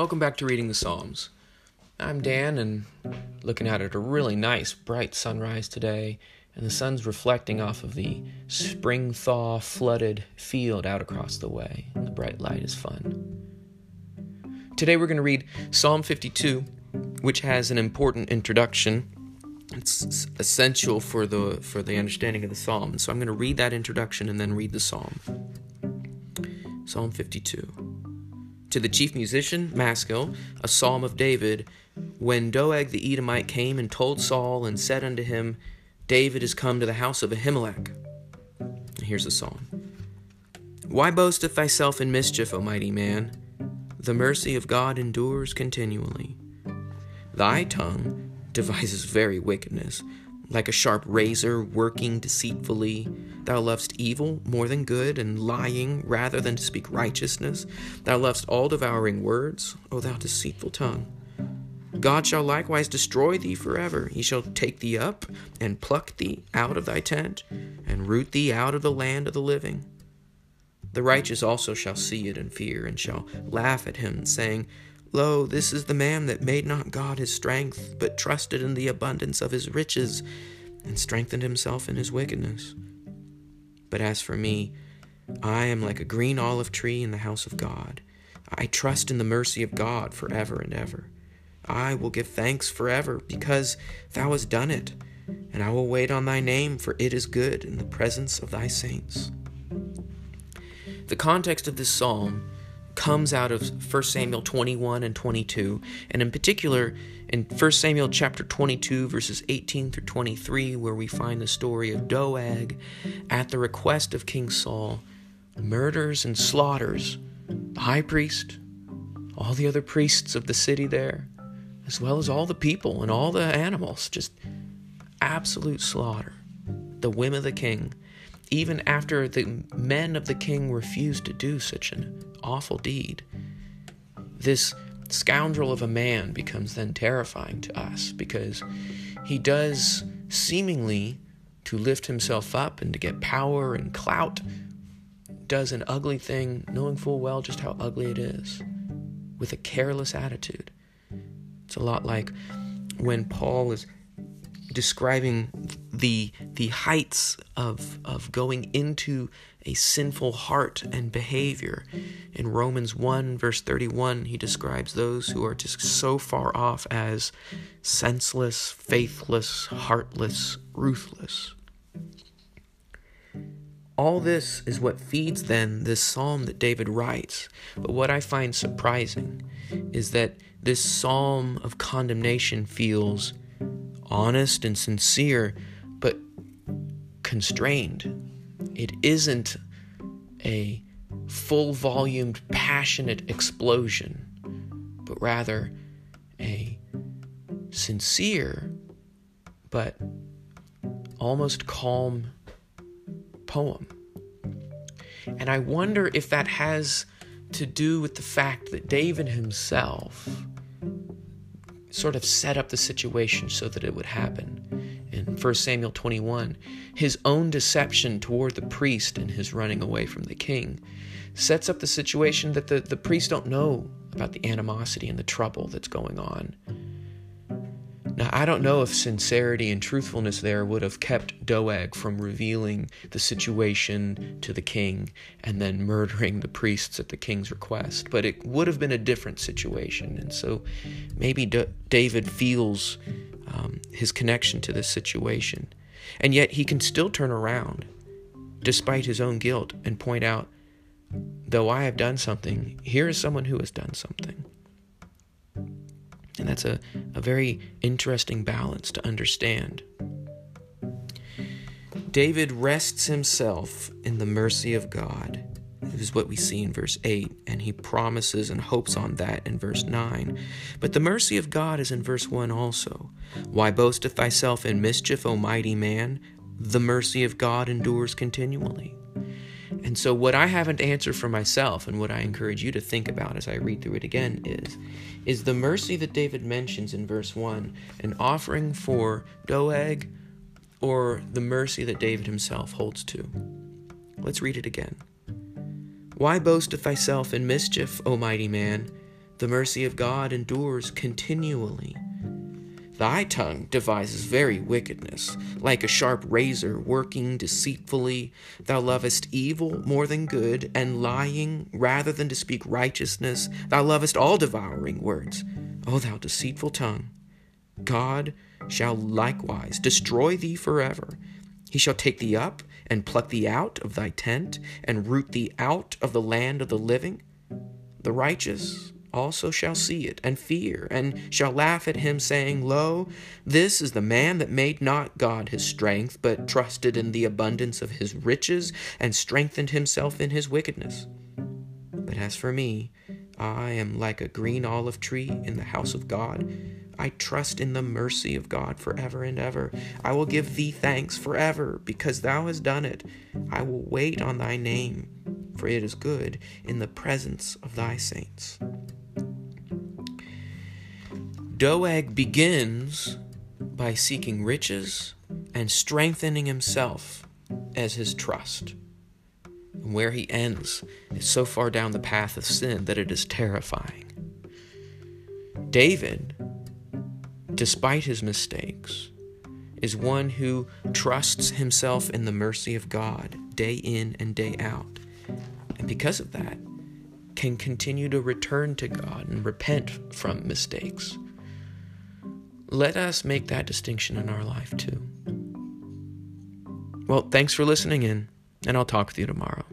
Welcome back to Reading the Psalms. I'm Dan, and looking out at a really nice, bright sunrise today, and the sun's reflecting off of the spring thaw flooded field out across the way. And the bright light is fun. Today we're going to read Psalm 52, which has an important introduction. It's essential for the for the understanding of the psalm. So I'm going to read that introduction and then read the psalm. Psalm 52. To the chief musician, Maskil, a psalm of David, when Doeg the Edomite came and told Saul and said unto him, David is come to the house of Ahimelech. Here's the psalm. Why boasteth thyself in mischief, O mighty man? The mercy of God endures continually. Thy tongue devises very wickedness like a sharp razor working deceitfully. Thou lovest evil more than good, and lying rather than to speak righteousness. Thou lovest all devouring words, O thou deceitful tongue. God shall likewise destroy thee forever. He shall take thee up and pluck thee out of thy tent, and root thee out of the land of the living. The righteous also shall see it and fear, and shall laugh at him, saying, Lo, this is the man that made not God his strength, but trusted in the abundance of his riches, and strengthened himself in his wickedness. But as for me, I am like a green olive tree in the house of God. I trust in the mercy of God forever and ever. I will give thanks forever, because thou hast done it, and I will wait on thy name, for it is good in the presence of thy saints. The context of this psalm comes out of 1 Samuel 21 and 22, and in particular in 1 Samuel chapter 22 verses 18 through 23 where we find the story of Doeg at the request of King Saul murders and slaughters the high priest, all the other priests of the city there, as well as all the people and all the animals, just absolute slaughter. The whim of the king even after the men of the king refused to do such an awful deed. This scoundrel of a man becomes then terrifying to us because he does seemingly to lift himself up and to get power and clout, does an ugly thing, knowing full well just how ugly it is, with a careless attitude. It's a lot like when Paul is describing the the heights of of going into a sinful heart and behavior. In Romans 1 verse 31, he describes those who are just so far off as senseless, faithless, heartless, ruthless. All this is what feeds then this psalm that David writes. But what I find surprising is that this psalm of condemnation feels honest and sincere, but constrained. It isn't a full volumed, passionate explosion, but rather a sincere but almost calm poem. And I wonder if that has to do with the fact that David himself sort of set up the situation so that it would happen. In 1 Samuel 21, his own deception toward the priest and his running away from the king sets up the situation that the, the priests don't know about the animosity and the trouble that's going on. Now, I don't know if sincerity and truthfulness there would have kept Doeg from revealing the situation to the king and then murdering the priests at the king's request, but it would have been a different situation. And so maybe D- David feels um, his connection to this situation. And yet he can still turn around, despite his own guilt, and point out, though I have done something, here is someone who has done something. And that's a, a very interesting balance to understand. David rests himself in the mercy of God. This is what we see in verse 8, and he promises and hopes on that in verse 9. But the mercy of God is in verse 1 also. Why boasteth thyself in mischief, O mighty man? The mercy of God endures continually. And so, what I haven't answered for myself, and what I encourage you to think about as I read through it again, is is the mercy that David mentions in verse 1 an offering for Doeg or the mercy that David himself holds to? Let's read it again. Why boasteth thyself in mischief, O mighty man? The mercy of God endures continually. Thy tongue devises very wickedness, like a sharp razor working deceitfully. Thou lovest evil more than good, and lying rather than to speak righteousness. Thou lovest all devouring words. O thou deceitful tongue, God shall likewise destroy thee forever. He shall take thee up and pluck thee out of thy tent, and root thee out of the land of the living. The righteous also shall see it, and fear, and shall laugh at him, saying, Lo, this is the man that made not God his strength, but trusted in the abundance of his riches, and strengthened himself in his wickedness. But as for me, I am like a green olive tree in the house of God. I trust in the mercy of God forever and ever. I will give thee thanks forever, because thou hast done it. I will wait on thy name, for it is good in the presence of thy saints. Doeg begins by seeking riches and strengthening himself as his trust. And where he ends is so far down the path of sin that it is terrifying. David, despite his mistakes, is one who trusts himself in the mercy of God day in and day out. And because of that, can continue to return to God and repent from mistakes let us make that distinction in our life too. Well, thanks for listening in, and I'll talk with you tomorrow.